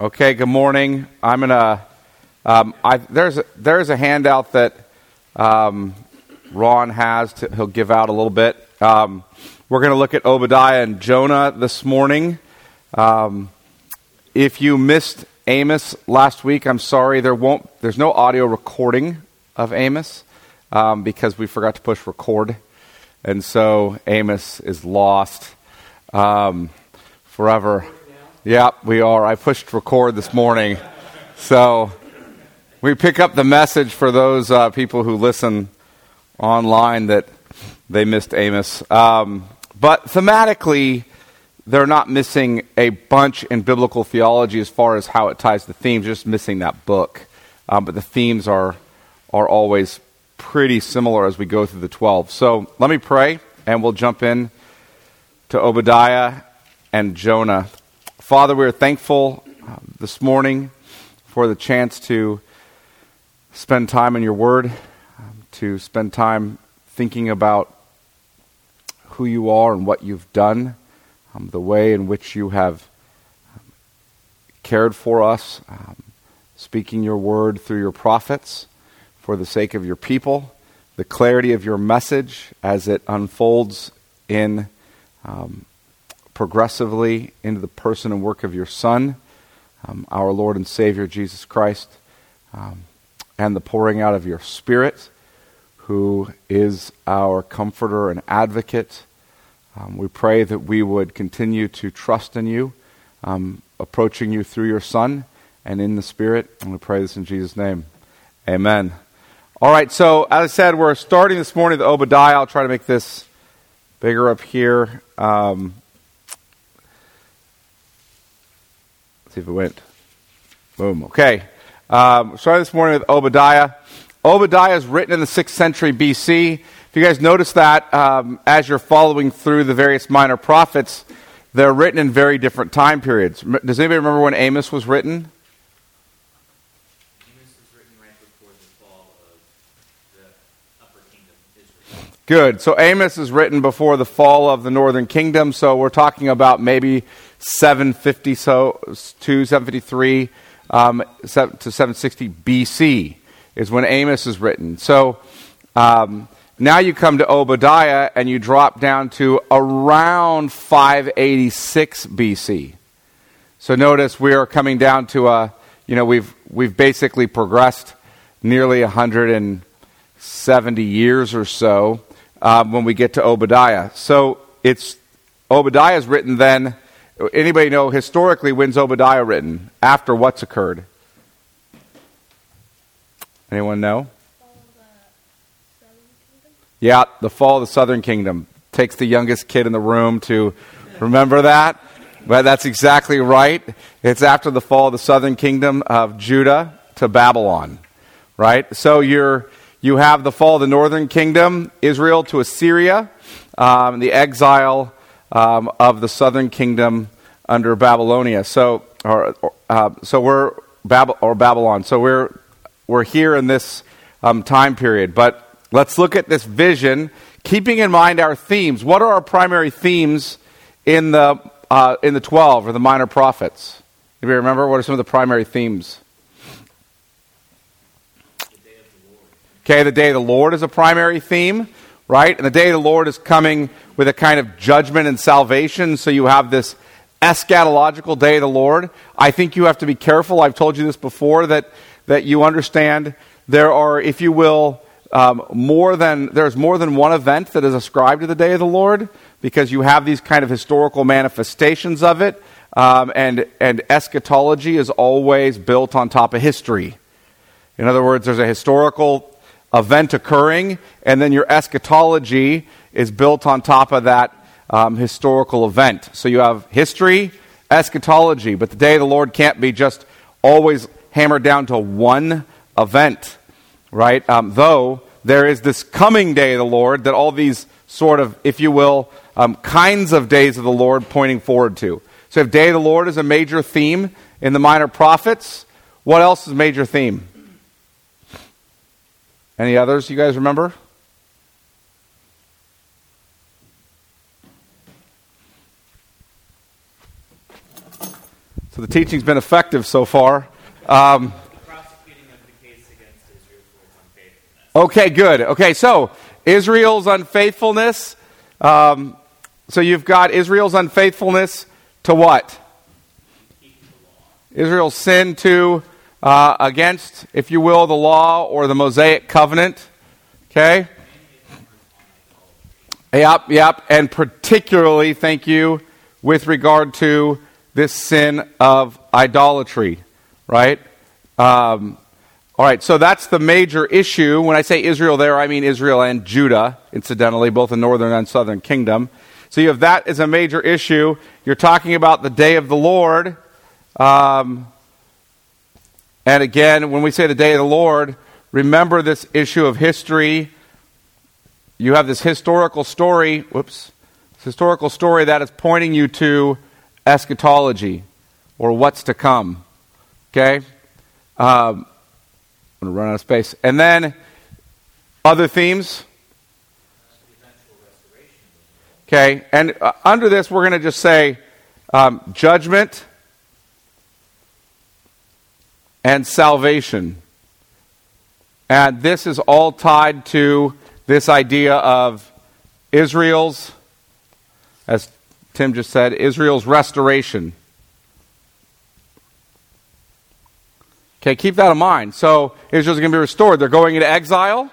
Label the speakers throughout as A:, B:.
A: Okay, good morning. I'm gonna. Um, I, there's a, there's a handout that um, Ron has. To, he'll give out a little bit. Um, we're to look at Obadiah and Jonah this morning. Um, if you missed Amos last week, I'm sorry. There won't. There's no audio recording of Amos um, because we forgot to push record, and so Amos is lost um, forever. Yeah, we are. I pushed record this morning. So we pick up the message for those uh, people who listen online that they missed Amos. Um, but thematically, they're not missing a bunch in biblical theology as far as how it ties to themes, just missing that book. Um, but the themes are, are always pretty similar as we go through the 12. So let me pray, and we'll jump in to Obadiah and Jonah. Father, we are thankful uh, this morning for the chance to spend time in your word, um, to spend time thinking about who you are and what you've done, um, the way in which you have um, cared for us, um, speaking your word through your prophets for the sake of your people, the clarity of your message as it unfolds in um, progressively into the person and work of your Son, um, our Lord and Savior Jesus Christ, um, and the pouring out of your Spirit, who is our comforter and advocate. Um, we pray that we would continue to trust in you, um, approaching you through your Son and in the Spirit. And we pray this in Jesus' name. Amen. All right, so as I said, we're starting this morning with Obadiah. I'll try to make this bigger up here. Um, Let's see if it went. Boom. Okay. Um, starting this morning with Obadiah. Obadiah is written in the 6th century BC. If you guys notice that um, as you're following through the various minor prophets, they're written in very different time periods. Does anybody remember when Amos was written?
B: Amos was written right before the fall of the upper kingdom of Israel.
A: Good. So Amos is written before the fall of the northern kingdom. So we're talking about maybe 750 so to 753 um, to 760 BC is when Amos is written. So um, now you come to Obadiah and you drop down to around 586 BC. So notice we are coming down to a, you know, we've we've basically progressed nearly 170 years or so um, when we get to Obadiah. So it's Obadiah is written then. Anybody know historically when's Obadiah written? After what's occurred? Anyone know? Yeah, the fall of the southern kingdom. Takes the youngest kid in the room to remember that. But that's exactly right. It's after the fall of the southern kingdom of Judah to Babylon. Right? So you're you have the fall of the northern kingdom, Israel to Assyria, um, the exile um, of the southern kingdom under Babylonia. So, or, uh, so we're Bab- or Babylon. So we're we're here in this um, time period. But let's look at this vision, keeping in mind our themes. What are our primary themes in the uh, in the twelve or the minor prophets? If you remember what are some of the primary themes? Okay, the day of the Lord is a primary theme, right? And the day of the Lord is coming with a kind of judgment and salvation. So you have this eschatological day of the Lord. I think you have to be careful. I've told you this before that, that you understand there are, if you will, um, more than there's more than one event that is ascribed to the day of the Lord because you have these kind of historical manifestations of it, um, and and eschatology is always built on top of history. In other words, there's a historical event occurring, and then your eschatology is built on top of that um, historical event. So you have history, eschatology, but the day of the Lord can't be just always hammered down to one event, right? Um, though there is this coming day of the Lord that all these sort of, if you will, um, kinds of days of the Lord pointing forward to. So if day of the Lord is a major theme in the minor prophets, what else is major theme? Any others you guys remember? So the teaching's been effective so far. Um, okay, good. Okay, so Israel's unfaithfulness. Um, so you've got Israel's unfaithfulness to what? Israel's sin to uh, against, if you will, the law or the Mosaic covenant. Okay? Yep, yep. And particularly, thank you, with regard to this sin of idolatry, right? Um, all right, so that's the major issue. When I say Israel there, I mean Israel and Judah, incidentally, both the northern and southern kingdom. So you have that as a major issue. You're talking about the day of the Lord. Um, and again, when we say the day of the Lord, remember this issue of history. You have this historical story, whoops, historical story that is pointing you to eschatology or what's to come. Okay? Um, I'm going to run out of space. And then other themes. Okay, and uh, under this, we're going to just say um, judgment and salvation. And this is all tied to this idea of Israel's, as Tim just said, Israel's restoration. Okay, keep that in mind. So Israel's going to be restored. They're going into exile,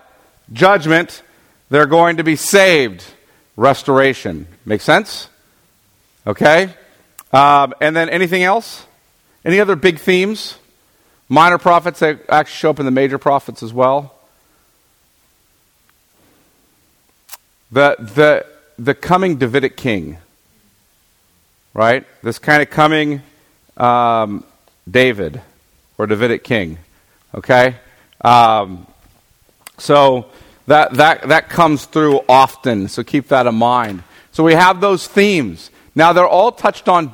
A: judgment. They're going to be saved, restoration. Make sense? Okay? Um, and then anything else? Any other big themes? Minor prophets that actually show up in the major prophets as well. The, the, the coming Davidic king, right? This kind of coming um, David or Davidic king. Okay? Um, so that, that, that comes through often, so keep that in mind. So we have those themes. Now, they're all touched on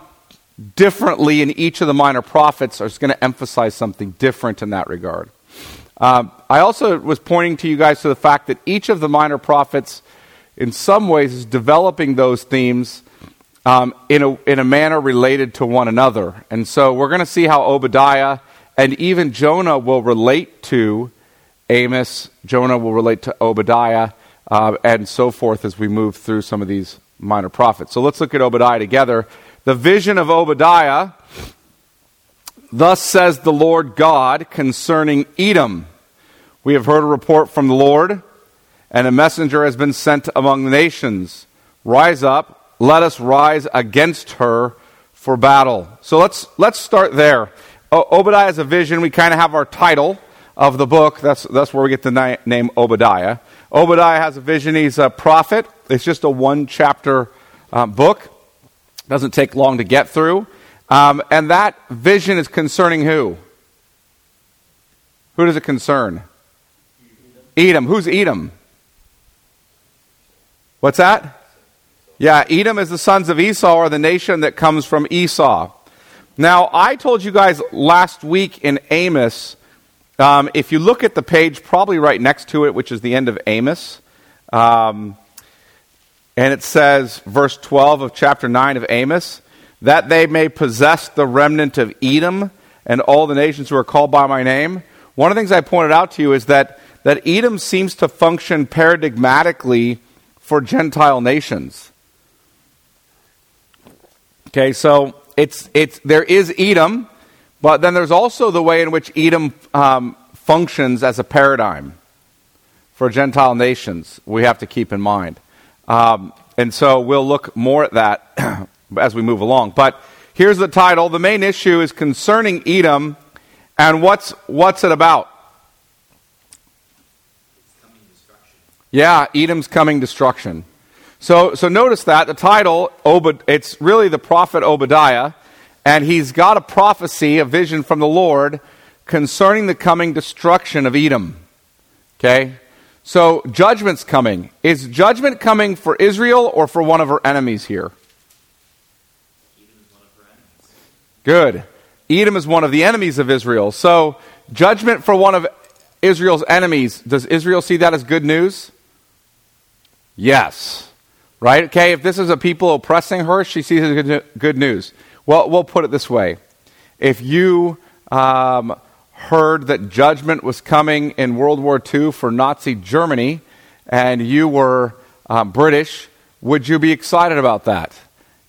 A: differently in each of the minor prophets. I was going to emphasize something different in that regard. Um, I also was pointing to you guys to the fact that each of the minor prophets, in some ways, is developing those themes um, in, a, in a manner related to one another. And so we're going to see how Obadiah and even Jonah will relate to Amos, Jonah will relate to Obadiah, uh, and so forth as we move through some of these minor prophets. So let's look at Obadiah together. The vision of Obadiah Thus says the Lord God concerning Edom. We have heard a report from the Lord, and a messenger has been sent among the nations. Rise up, let us rise against her for battle. So let's, let's start there. Obadiah is a vision. We kind of have our title of the book. That's, that's where we get the ni- name Obadiah. Obadiah has a vision. He's a prophet. It's just a one chapter um, book. Doesn't take long to get through. Um, and that vision is concerning who? Who does it concern? Edom. Who's Edom? What's that? Yeah, Edom is the sons of Esau, or the nation that comes from Esau. Now, I told you guys last week in Amos, um, if you look at the page, probably right next to it, which is the end of Amos, um, and it says, verse 12 of chapter 9 of Amos, that they may possess the remnant of Edom and all the nations who are called by my name. One of the things I pointed out to you is that, that Edom seems to function paradigmatically for Gentile nations. Okay, so it's, it's, there is Edom, but then there's also the way in which Edom um, functions as a paradigm for Gentile nations, we have to keep in mind. Um, and so we'll look more at that as we move along. But here's the title. The main issue is concerning Edom, and what's, what's it about? Yeah, Edom's coming destruction. So, so notice that the title, it's really the prophet Obadiah, and he's got a prophecy, a vision from the Lord concerning the coming destruction of Edom. Okay? So judgment's coming. Is judgment coming for Israel or for one of her enemies here? Good. Edom is one of the enemies of Israel. So judgment for one of Israel's enemies, does Israel see that as good news? Yes. Right? Okay, if this is a people oppressing her, she sees it as good news. Well, we'll put it this way. if you um, heard that judgment was coming in World War II for Nazi Germany and you were um, British, would you be excited about that?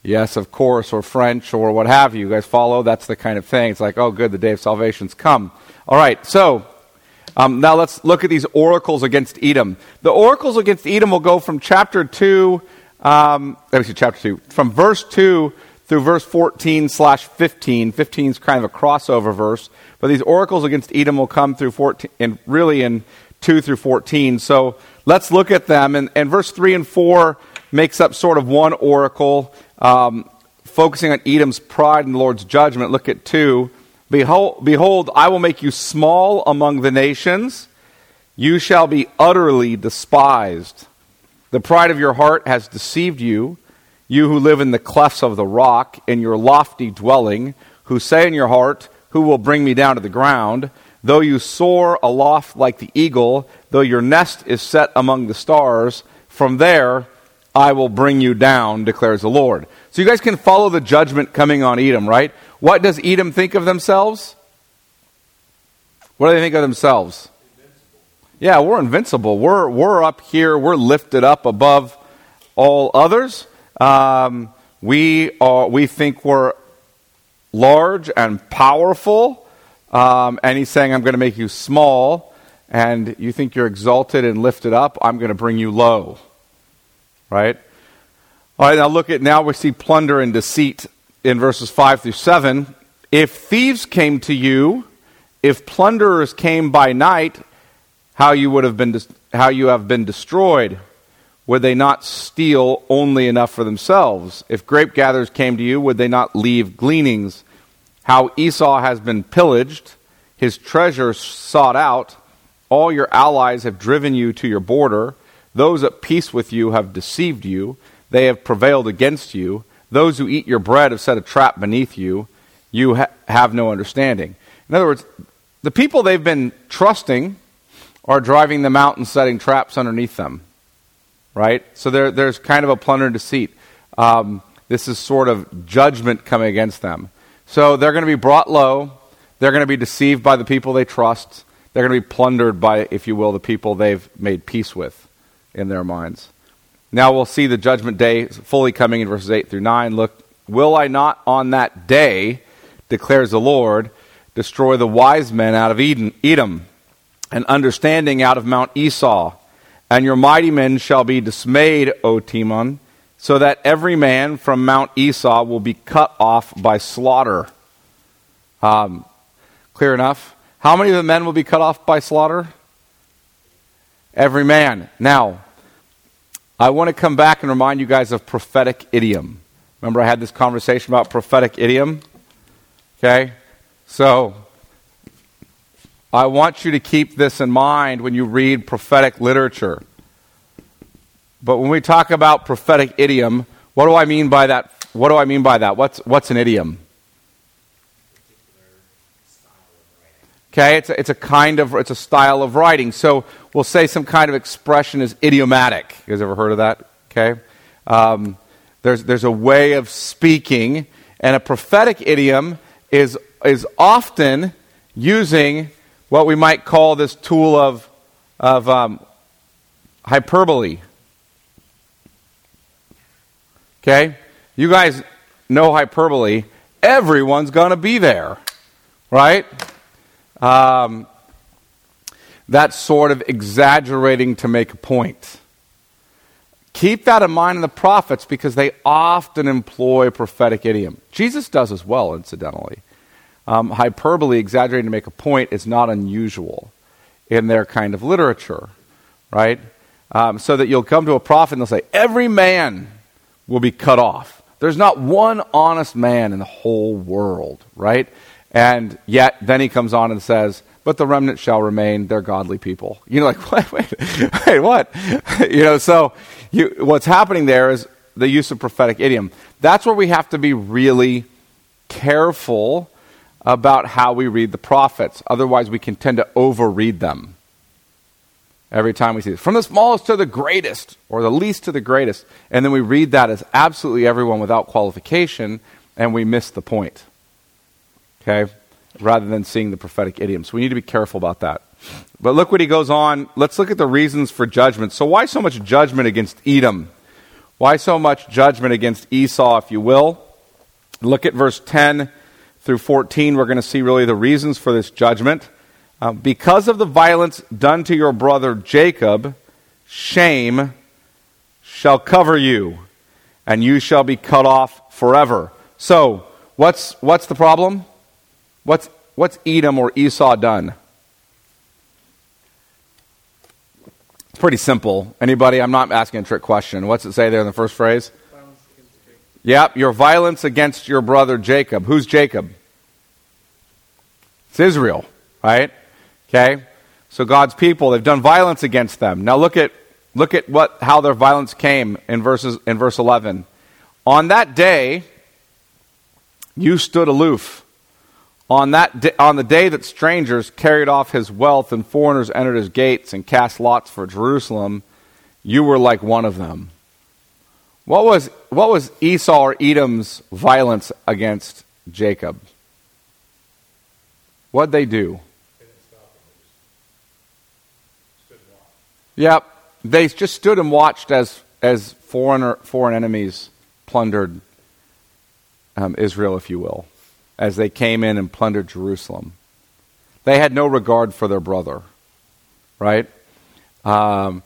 A: Yes, of course, or French or what have you. You guys follow? That's the kind of thing. It's like, oh, good, the day of salvation's come. All right, so um, now let's look at these oracles against Edom. The oracles against Edom will go from chapter 2, um, let me see, chapter 2, from verse 2 through verse 14 slash 15. 15 is kind of a crossover verse, but these oracles against Edom will come through 14, and really in 2 through 14. So let's look at them. And, and verse 3 and 4 makes up sort of one oracle, um, focusing on Edom's pride and the Lord's judgment. Look at 2. Behold, behold, I will make you small among the nations. You shall be utterly despised. The pride of your heart has deceived you you who live in the clefts of the rock, in your lofty dwelling, who say in your heart, Who will bring me down to the ground? Though you soar aloft like the eagle, though your nest is set among the stars, from there I will bring you down, declares the Lord. So you guys can follow the judgment coming on Edom, right? What does Edom think of themselves? What do they think of themselves? Invincible. Yeah, we're invincible. We're, we're up here, we're lifted up above all others. Um, we, are, we think we're large and powerful, um, and he's saying, I'm going to make you small, and you think you're exalted and lifted up, I'm going to bring you low. Right? All right, now look at, now we see plunder and deceit in verses 5 through 7. If thieves came to you, if plunderers came by night, how you would have been, how you have been destroyed. Would they not steal only enough for themselves? If grape gatherers came to you, would they not leave gleanings? How Esau has been pillaged, his treasures sought out, all your allies have driven you to your border. Those at peace with you have deceived you, they have prevailed against you. Those who eat your bread have set a trap beneath you. You ha- have no understanding. In other words, the people they've been trusting are driving them out and setting traps underneath them right? So there, there's kind of a plunder and deceit. Um, this is sort of judgment coming against them. So they're going to be brought low. They're going to be deceived by the people they trust. They're going to be plundered by, if you will, the people they've made peace with in their minds. Now we'll see the judgment day fully coming in verses 8 through 9. Look, will I not on that day, declares the Lord, destroy the wise men out of Eden, Edom, and understanding out of Mount Esau? And your mighty men shall be dismayed, O Teman, so that every man from Mount Esau will be cut off by slaughter. Um, clear enough? How many of the men will be cut off by slaughter? Every man. Now, I want to come back and remind you guys of prophetic idiom. Remember, I had this conversation about prophetic idiom? Okay? So, I want you to keep this in mind when you read prophetic literature. But when we talk about prophetic idiom, what do I mean by that? What do I mean by that? What's, what's an idiom? Okay, it's a, it's a kind of, it's a style of writing. So we'll say some kind of expression is idiomatic. You guys ever heard of that? Okay. Um, there's, there's a way of speaking, and a prophetic idiom is, is often using what we might call this tool of, of um, hyperbole. Okay? You guys know hyperbole. Everyone's going to be there, right? Um, that's sort of exaggerating to make a point. Keep that in mind in the prophets because they often employ prophetic idiom. Jesus does as well, incidentally. Um, hyperbole, exaggerating to make a point, is not unusual in their kind of literature, right? Um, so that you'll come to a prophet and they'll say, Every man will be cut off. There's not one honest man in the whole world, right? And yet, then he comes on and says, But the remnant shall remain, they're godly people. You know, like, wait, wait, wait, what? you know, so you, what's happening there is the use of prophetic idiom. That's where we have to be really careful about how we read the prophets. Otherwise, we can tend to overread them every time we see it. From the smallest to the greatest, or the least to the greatest. And then we read that as absolutely everyone without qualification, and we miss the point. okay, rather than seeing the prophetic idiom. So we need to be careful about that. But look what he goes on. Let's look at the reasons for judgment. So, why so much judgment against Edom? Why so much judgment against Esau, if you will? Look at verse 10 through 14. We're going to see really the reasons for this judgment. Uh, because of the violence done to your brother Jacob, shame shall cover you, and you shall be cut off forever. So, what's, what's the problem? What's, what's Edom or Esau done? It's pretty simple. Anybody? I'm not asking a trick question. What's it say there in the first phrase? Yep, your violence against your brother Jacob. Who's Jacob? It's Israel, right? Okay? So God's people, they've done violence against them. Now look at look at what how their violence came in verses in verse 11. On that day you stood aloof on, that di- on the day that strangers carried off his wealth and foreigners entered his gates and cast lots for Jerusalem, you were like one of them. What was, what was Esau or Edom's violence against Jacob? What'd they do? Yep. They just stood and watched as, as foreigner, foreign enemies plundered um, Israel, if you will as they came in and plundered Jerusalem. They had no regard for their brother, right? Um,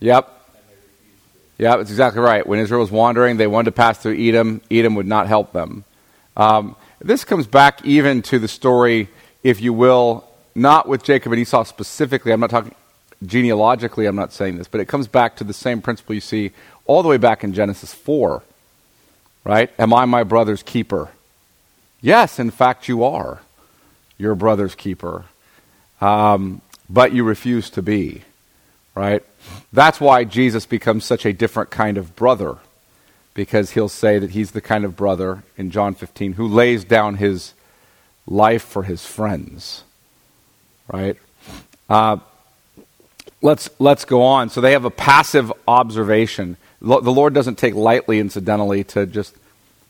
A: Yep. Yep, it's exactly right. When Israel was wandering, they wanted to pass through Edom. Edom would not help them. Um, this comes back even to the story, if you will, not with Jacob and Esau specifically. I'm not talking genealogically, I'm not saying this, but it comes back to the same principle you see all the way back in Genesis 4. Right? Am I my brother's keeper? Yes, in fact, you are your brother's keeper. Um, but you refuse to be. Right? That's why Jesus becomes such a different kind of brother. Because he'll say that he's the kind of brother in John 15 who lays down his life for his friends. Right? Uh, let's, let's go on. So they have a passive observation. The Lord doesn't take lightly, incidentally, to just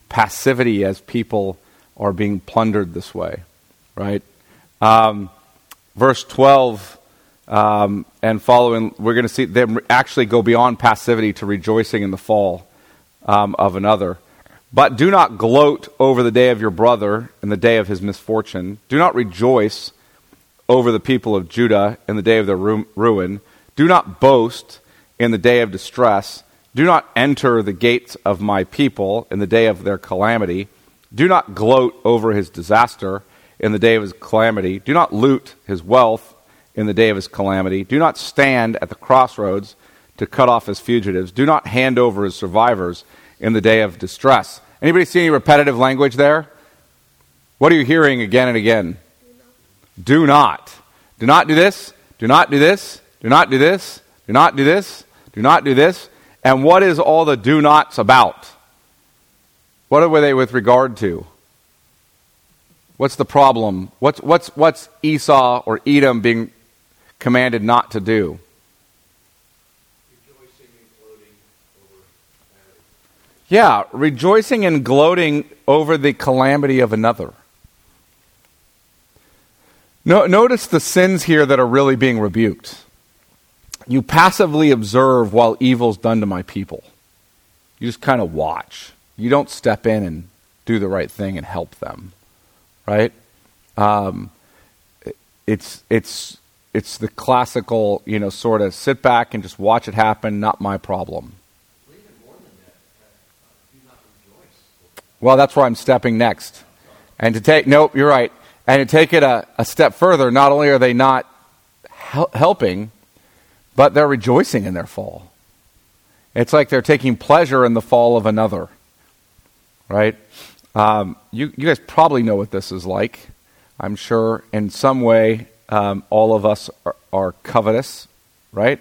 A: passivity as people are being plundered this way, right? Um, verse 12 um, and following, we're going to see them actually go beyond passivity to rejoicing in the fall um, of another. But do not gloat over the day of your brother and the day of his misfortune. Do not rejoice over the people of Judah in the day of their ruin. Do not boast in the day of distress. Do not enter the gates of my people in the day of their calamity. Do not gloat over his disaster in the day of his calamity. Do not loot his wealth in the day of his calamity. Do not stand at the crossroads to cut off his fugitives. Do not hand over his survivors in the day of distress. Anybody see any repetitive language there? What are you hearing again and again? Do not. Do not do this. Do not do this. Do not do this. Do not do this. Do not do this. And what is all the do nots about? What are they with regard to? What's the problem? What's, what's, what's Esau or Edom being commanded not to do? Yeah, rejoicing and gloating over the calamity of another. No, notice the sins here that are really being rebuked. You passively observe while evil's done to my people. You just kind of watch. You don't step in and do the right thing and help them, right? Um, it's it's it's the classical, you know, sort of sit back and just watch it happen. Not my problem. Well, that's where I'm stepping next. And to take, nope, you're right. And to take it a, a step further, not only are they not hel- helping, but they're rejoicing in their fall. It's like they're taking pleasure in the fall of another, right? Um, you, you guys probably know what this is like. I'm sure in some way um, all of us are, are covetous, right?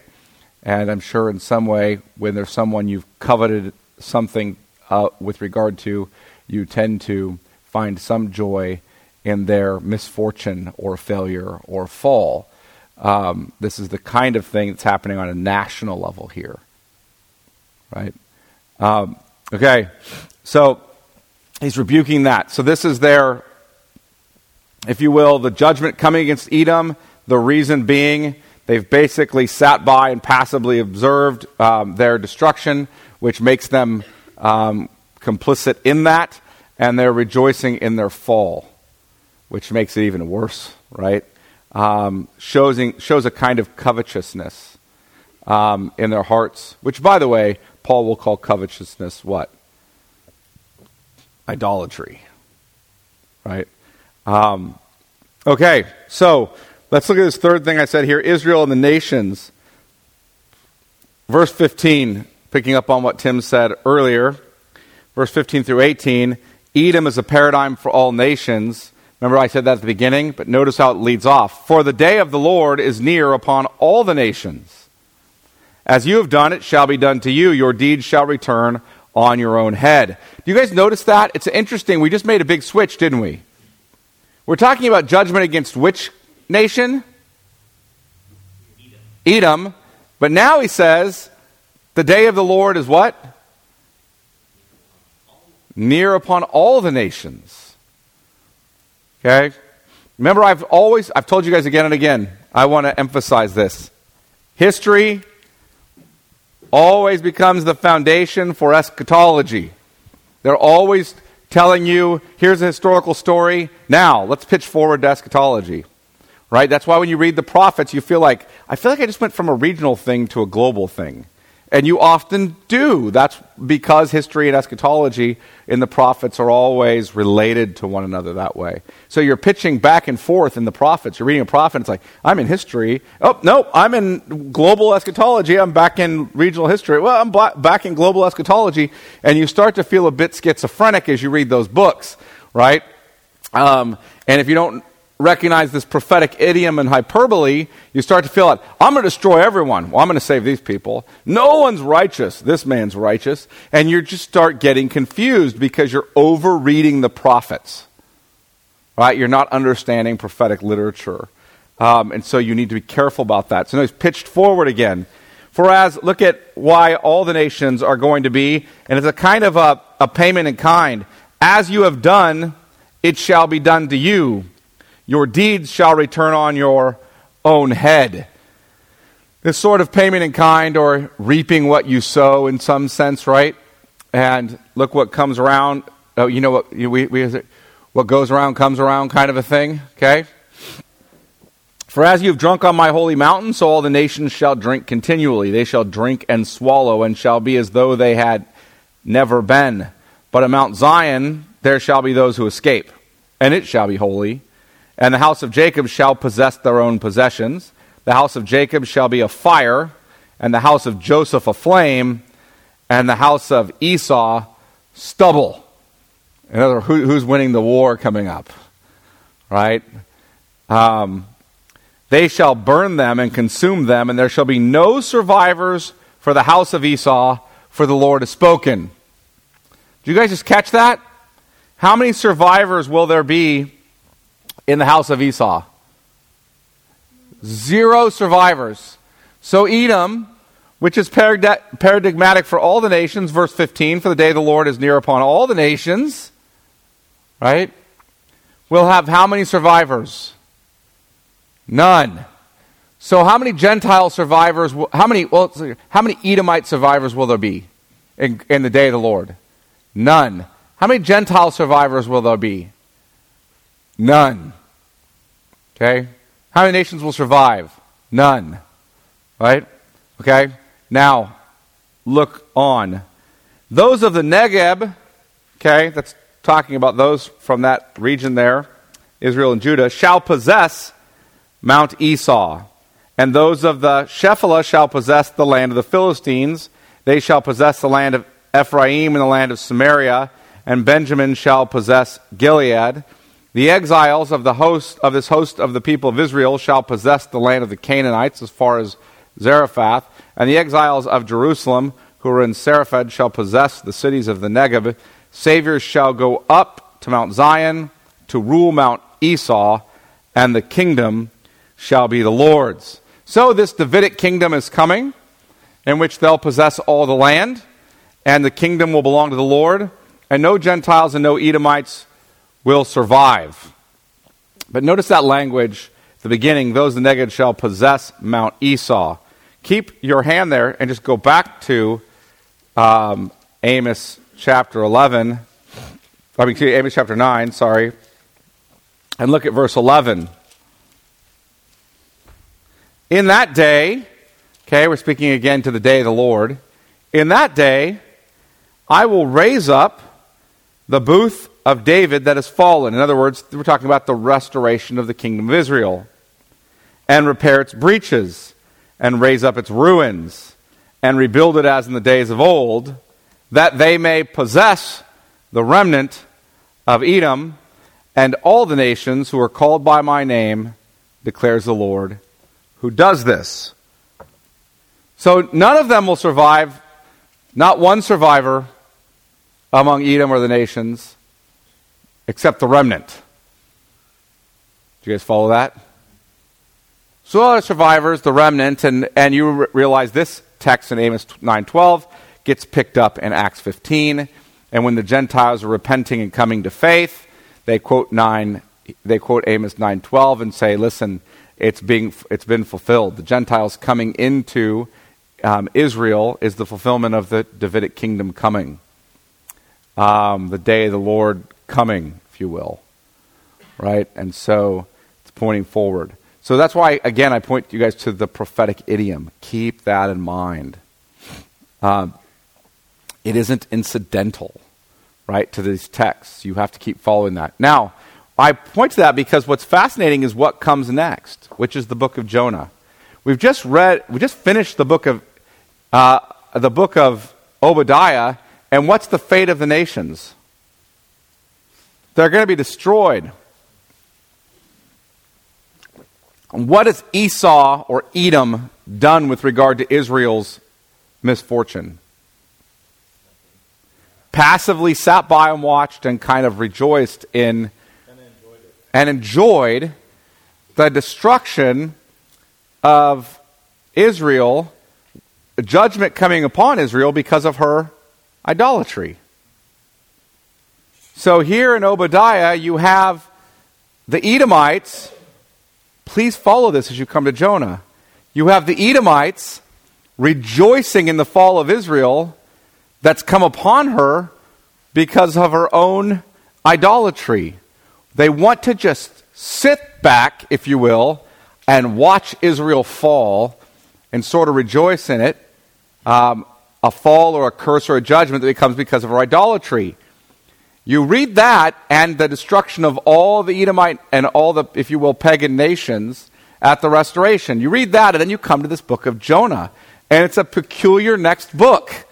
A: And I'm sure in some way when there's someone you've coveted something uh, with regard to, you tend to find some joy in their misfortune or failure or fall. Um, this is the kind of thing that's happening on a national level here. Right? Um, okay, so he's rebuking that. So this is their, if you will, the judgment coming against Edom. The reason being they've basically sat by and passively observed um, their destruction, which makes them um, complicit in that, and they're rejoicing in their fall, which makes it even worse, right? Um, shows, shows a kind of covetousness um, in their hearts, which, by the way, Paul will call covetousness what? Idolatry, right? Um, okay, so let's look at this third thing I said here Israel and the nations. Verse 15, picking up on what Tim said earlier verse 15 through 18, Edom is a paradigm for all nations. Remember, I said that at the beginning, but notice how it leads off. For the day of the Lord is near upon all the nations. As you have done, it shall be done to you. Your deeds shall return on your own head. Do you guys notice that? It's interesting. We just made a big switch, didn't we? We're talking about judgment against which nation? Edom. Edom. But now he says, the day of the Lord is what? near upon all the nations. Okay? Remember, I've always, I've told you guys again and again, I want to emphasize this. History always becomes the foundation for eschatology. They're always telling you, here's a historical story. Now, let's pitch forward to eschatology. Right? That's why when you read the prophets, you feel like, I feel like I just went from a regional thing to a global thing. And you often do. That's because history and eschatology in the prophets are always related to one another that way. So you're pitching back and forth in the prophets. You're reading a prophet, it's like, I'm in history. Oh, no, I'm in global eschatology. I'm back in regional history. Well, I'm back in global eschatology. And you start to feel a bit schizophrenic as you read those books, right? Um, and if you don't recognize this prophetic idiom and hyperbole, you start to feel like, I'm going to destroy everyone. Well, I'm going to save these people. No one's righteous. This man's righteous. And you just start getting confused because you're overreading the prophets. Right? You're not understanding prophetic literature. Um, and so you need to be careful about that. So now he's pitched forward again. For as, look at why all the nations are going to be, and it's a kind of a, a payment in kind. As you have done, it shall be done to you your deeds shall return on your own head. This sort of payment in kind or reaping what you sow in some sense, right? And look what comes around. Oh, you know what? We, we, what goes around comes around kind of a thing, okay? For as you have drunk on my holy mountain, so all the nations shall drink continually. They shall drink and swallow, and shall be as though they had never been. But at Mount Zion there shall be those who escape, and it shall be holy. And the house of Jacob shall possess their own possessions. The house of Jacob shall be a fire, and the house of Joseph a flame, and the house of Esau stubble. In other words, who, who's winning the war coming up? Right? Um, they shall burn them and consume them, and there shall be no survivors for the house of Esau, for the Lord has spoken. Do you guys just catch that? How many survivors will there be in the house of Esau. Zero survivors. So Edom, which is paradigmatic for all the nations, verse 15, for the day of the Lord is near upon all the nations, right? We'll have how many survivors? None. So how many Gentile survivors, how many, well, how many Edomite survivors will there be in, in the day of the Lord? None. How many Gentile survivors will there be? None. Okay? How many nations will survive? None. Right? Okay? Now, look on. Those of the Negeb, okay, that's talking about those from that region there, Israel and Judah, shall possess Mount Esau. And those of the Shephelah shall possess the land of the Philistines. They shall possess the land of Ephraim and the land of Samaria. And Benjamin shall possess Gilead. The exiles of the host of this host of the people of Israel shall possess the land of the Canaanites as far as Zarephath, and the exiles of Jerusalem who are in Sepharad shall possess the cities of the Negeb. Saviors shall go up to Mount Zion to rule Mount Esau, and the kingdom shall be the Lord's. So this Davidic kingdom is coming, in which they'll possess all the land, and the kingdom will belong to the Lord, and no Gentiles and no Edomites will survive. But notice that language at the beginning those the Negeb shall possess Mount Esau. Keep your hand there and just go back to um, Amos chapter 11. I mean, Amos chapter 9, sorry. And look at verse 11. In that day, okay, we're speaking again to the day of the Lord. In that day, I will raise up the booth of David that has fallen. In other words, we're talking about the restoration of the kingdom of Israel. And repair its breaches, and raise up its ruins, and rebuild it as in the days of old, that they may possess the remnant of Edom and all the nations who are called by my name, declares the Lord, who does this. So none of them will survive, not one survivor among Edom or the nations except the remnant. Do you guys follow that? So all the survivors, the remnant, and, and you re- realize this text in Amos 9.12 gets picked up in Acts 15. And when the Gentiles are repenting and coming to faith, they quote 9, they quote Amos 9.12 and say, listen, it's, being, it's been fulfilled. The Gentiles coming into um, Israel is the fulfillment of the Davidic kingdom coming. Um, the day the Lord coming, if you will. Right? And so it's pointing forward. So that's why, again, I point you guys to the prophetic idiom. Keep that in mind. Uh, it isn't incidental, right, to these texts. You have to keep following that. Now, I point to that because what's fascinating is what comes next, which is the book of Jonah. We've just read, we just finished the book of, uh, the book of Obadiah, and what's the fate of the nations? They're going to be destroyed. What has Esau or Edom done with regard to Israel's misfortune? Passively sat by and watched and kind of rejoiced in and enjoyed, and enjoyed the destruction of Israel, judgment coming upon Israel because of her idolatry. So here in Obadiah, you have the Edomites. Please follow this as you come to Jonah. You have the Edomites rejoicing in the fall of Israel that's come upon her because of her own idolatry. They want to just sit back, if you will, and watch Israel fall and sort of rejoice in it. Um, a fall or a curse or a judgment that comes because of her idolatry. You read that and the destruction of all the Edomite and all the, if you will, pagan nations at the restoration. You read that and then you come to this book of Jonah. And it's a peculiar next book.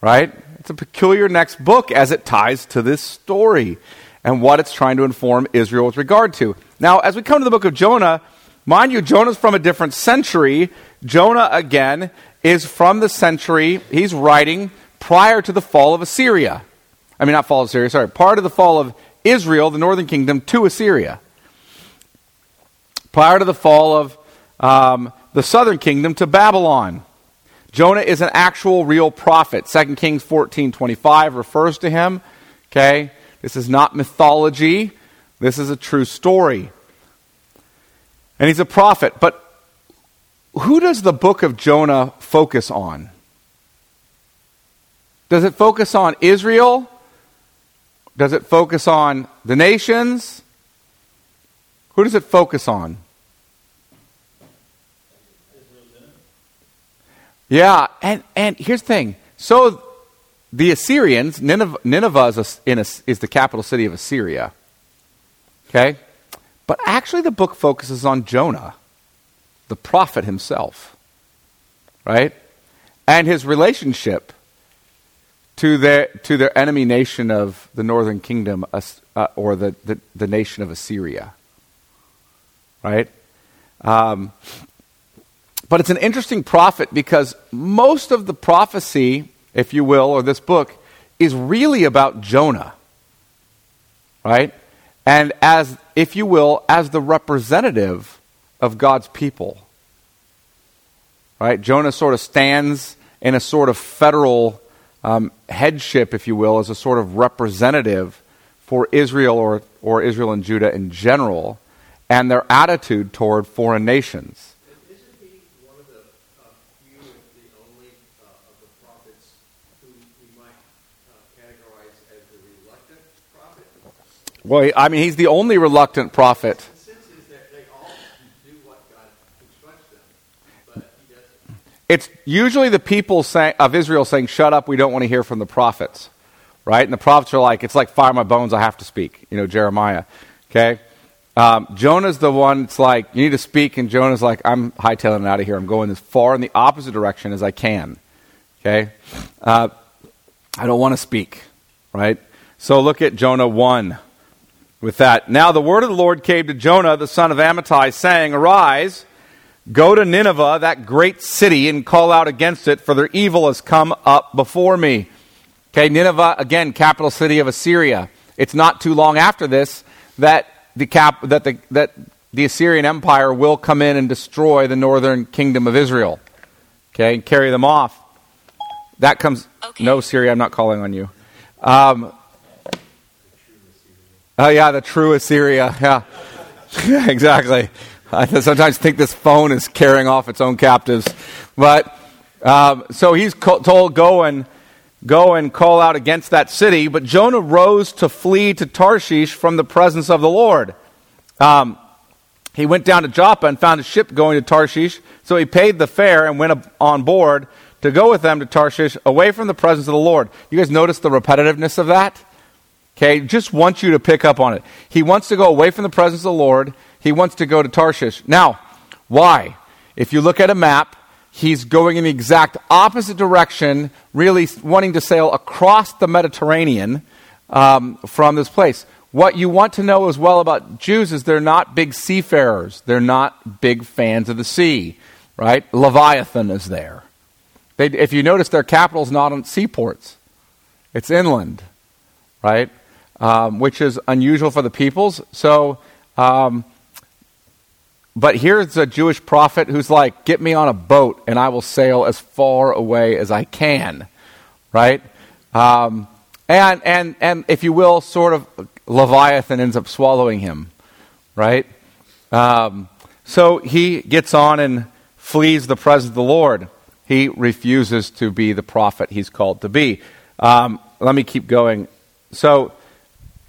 A: Right? It's a peculiar next book as it ties to this story and what it's trying to inform Israel with regard to. Now, as we come to the book of Jonah, mind you, Jonah's from a different century. Jonah, again, is from the century, he's writing prior to the fall of Assyria. I mean, not fall of Assyria, sorry, part of the fall of Israel, the northern kingdom, to Assyria. Prior to the fall of um, the southern kingdom to Babylon. Jonah is an actual real prophet. 2 Kings 14 25 refers to him. Okay? This is not mythology, this is a true story. And he's a prophet. But who does the book of Jonah focus on? Does it focus on Israel does it focus on the nations? Who does it focus on? Yeah, and, and here's the thing. So the Assyrians, Nineveh, Nineveh is, a, a, is the capital city of Assyria. Okay? But actually, the book focuses on Jonah, the prophet himself. Right? And his relationship to their, to their enemy nation of the northern kingdom uh, or the, the, the, nation of Assyria. Right? Um, but it's an interesting prophet because most of the prophecy, if you will, or this book, is really about Jonah. Right? and as, if you will, as the representative of God's people. Right? Jonah sort of stands in a sort of federal um, headship, if you will, as a sort of representative for Israel or, or Israel and Judah in general and their attitude toward foreign nations. Well, I mean, he's the only reluctant prophet.
C: The sense is that they all do what God instructs them, but he doesn't.
A: It's usually the people say, of Israel saying, Shut up, we don't want to hear from the prophets. Right? And the prophets are like, It's like fire my bones, I have to speak. You know, Jeremiah. Okay? Um, Jonah's the one It's like, You need to speak, and Jonah's like, I'm hightailing out of here. I'm going as far in the opposite direction as I can. Okay? Uh, I don't want to speak. Right? So look at Jonah 1 with that. Now the word of the Lord came to Jonah, the son of Amittai, saying, Arise. Go to Nineveh, that great city, and call out against it, for their evil has come up before me. Okay, Nineveh, again, capital city of Assyria. It's not too long after this that the, cap, that the, that the Assyrian Empire will come in and destroy the northern kingdom of Israel. Okay, and carry them off. That comes.
B: Okay.
A: No, Syria, I'm not calling on you. Um, oh, yeah, the true Assyria. Yeah. Yeah, exactly. I sometimes think this phone is carrying off its own captives. But um, so he's co- told, go and go and call out against that city. But Jonah rose to flee to Tarshish from the presence of the Lord. Um, he went down to Joppa and found a ship going to Tarshish. So he paid the fare and went on board to go with them to Tarshish, away from the presence of the Lord. You guys notice the repetitiveness of that? Okay, just wants you to pick up on it. He wants to go away from the presence of the Lord. He wants to go to Tarshish. Now, why? If you look at a map, he's going in the exact opposite direction, really wanting to sail across the Mediterranean um, from this place. What you want to know as well about Jews is they're not big seafarers. They're not big fans of the sea, right? Leviathan is there. They, if you notice, their capital's not on seaports. It's inland, right? Um, which is unusual for the peoples. So, um, but here's a Jewish prophet who's like, Get me on a boat and I will sail as far away as I can, right? Um, and, and, and if you will, sort of Leviathan ends up swallowing him, right? Um, so he gets on and flees the presence of the Lord. He refuses to be the prophet he's called to be. Um, let me keep going. So,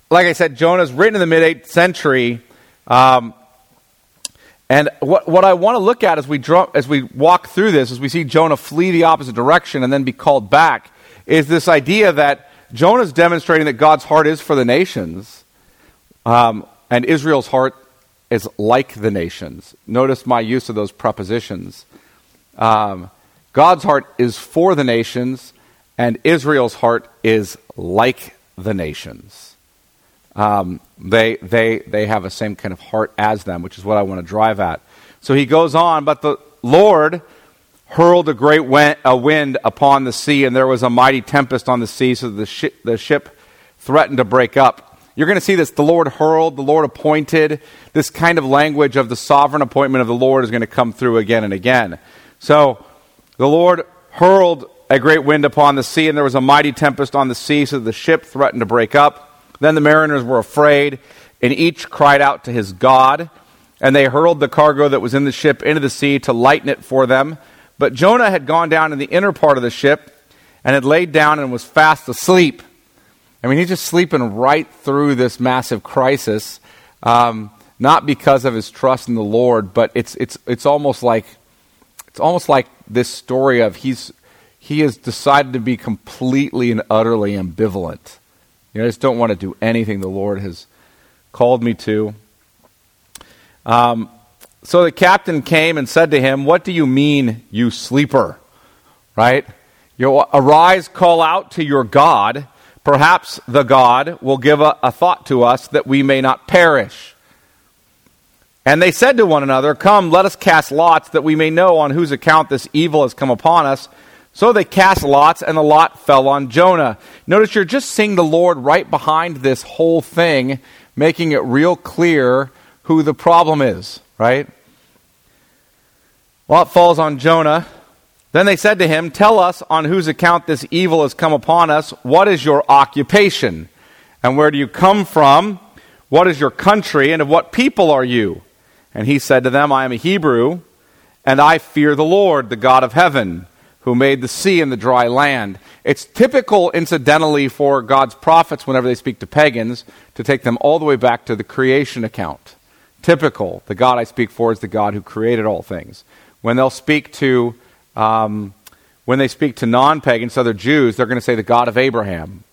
A: like I said, Jonah's written in the mid 8th century. Um, and what, what I want to look at as we, draw, as we walk through this, as we see Jonah flee the opposite direction and then be called back, is this idea that Jonah's demonstrating that God's heart is for the nations, um, and Israel's heart is like the nations. Notice my use of those prepositions. Um, God's heart is for the nations, and Israel's heart is like the nations. Um, they, they, they have the same kind of heart as them, which is what I want to drive at. So he goes on, but the Lord hurled a great wind, upon the sea, and there was a mighty tempest on the sea, so the, the ship threatened to break up. You're going to see this the Lord hurled, the Lord appointed. This kind of language of the sovereign appointment of the Lord is going to come through again and again. So the Lord hurled a great wind upon the sea, and there was a mighty tempest on the sea, so the ship threatened to break up. Then the mariners were afraid, and each cried out to his God. And they hurled the cargo that was in the ship into the sea to lighten it for them. But Jonah had gone down in the inner part of the ship and had laid down and was fast asleep. I mean, he's just sleeping right through this massive crisis, um, not because of his trust in the Lord, but it's, it's, it's, almost like, it's almost like this story of he's, he has decided to be completely and utterly ambivalent. You know, I just don't want to do anything the Lord has called me to. Um, so the captain came and said to him, What do you mean, you sleeper? Right? You arise, call out to your God. Perhaps the God will give a, a thought to us that we may not perish. And they said to one another, Come, let us cast lots that we may know on whose account this evil has come upon us. So they cast lots, and the lot fell on Jonah. Notice you're just seeing the Lord right behind this whole thing making it real clear who the problem is, right? Lot falls on Jonah. Then they said to him, Tell us on whose account this evil has come upon us. What is your occupation? And where do you come from? What is your country? And of what people are you? And he said to them, I am a Hebrew, and I fear the Lord, the God of heaven, who made the sea and the dry land. It's typical, incidentally, for God's prophets, whenever they speak to pagans, to take them all the way back to the creation account. Typical. The God I speak for is the God who created all things. When they'll speak to, um, when they speak to non-pagans, other Jews, they're going to say the God of Abraham,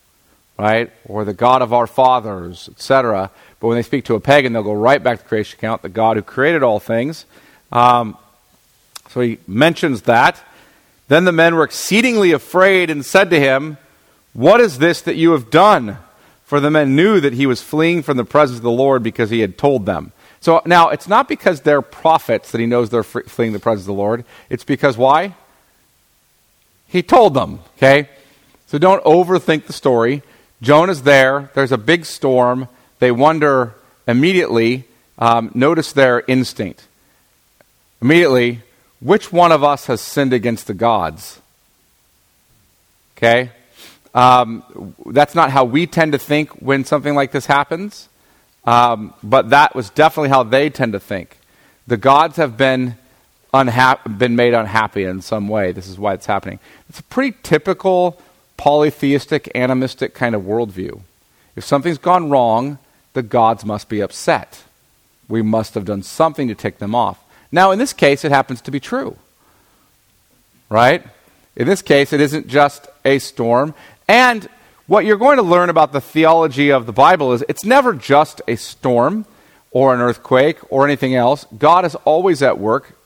A: right, or the God of our fathers, etc. But when they speak to a pagan, they'll go right back to the creation account, the God who created all things. Um, so he mentions that. Then the men were exceedingly afraid and said to him, What is this that you have done? For the men knew that he was fleeing from the presence of the Lord because he had told them. So now, it's not because they're prophets that he knows they're fleeing the presence of the Lord. It's because why? He told them, okay? So don't overthink the story. Jonah's there. There's a big storm. They wonder immediately, um, notice their instinct. Immediately, which one of us has sinned against the gods? Okay? Um, that's not how we tend to think when something like this happens. Um, but that was definitely how they tend to think. The gods have been, unha- been made unhappy in some way. This is why it's happening. It's a pretty typical polytheistic, animistic kind of worldview. If something's gone wrong, the gods must be upset. We must have done something to tick them off. Now, in this case, it happens to be true. Right? In this case, it isn't just a storm. And what you're going to learn about the theology of the Bible is it's never just a storm or an earthquake or anything else. God is always at work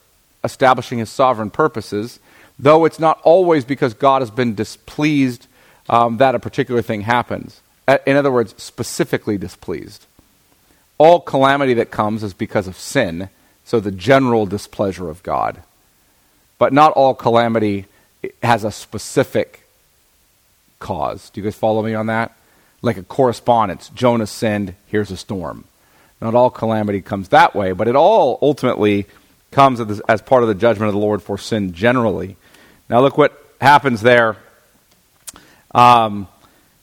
A: establishing his sovereign purposes, though it's not always because God has been displeased um, that a particular thing happens. In other words, specifically displeased. All calamity that comes is because of sin, so the general displeasure of God. But not all calamity has a specific cause. Do you guys follow me on that? Like a correspondence. Jonah sinned, here's a storm. Not all calamity comes that way, but it all ultimately comes as part of the judgment of the Lord for sin generally. Now look what happens there. Um,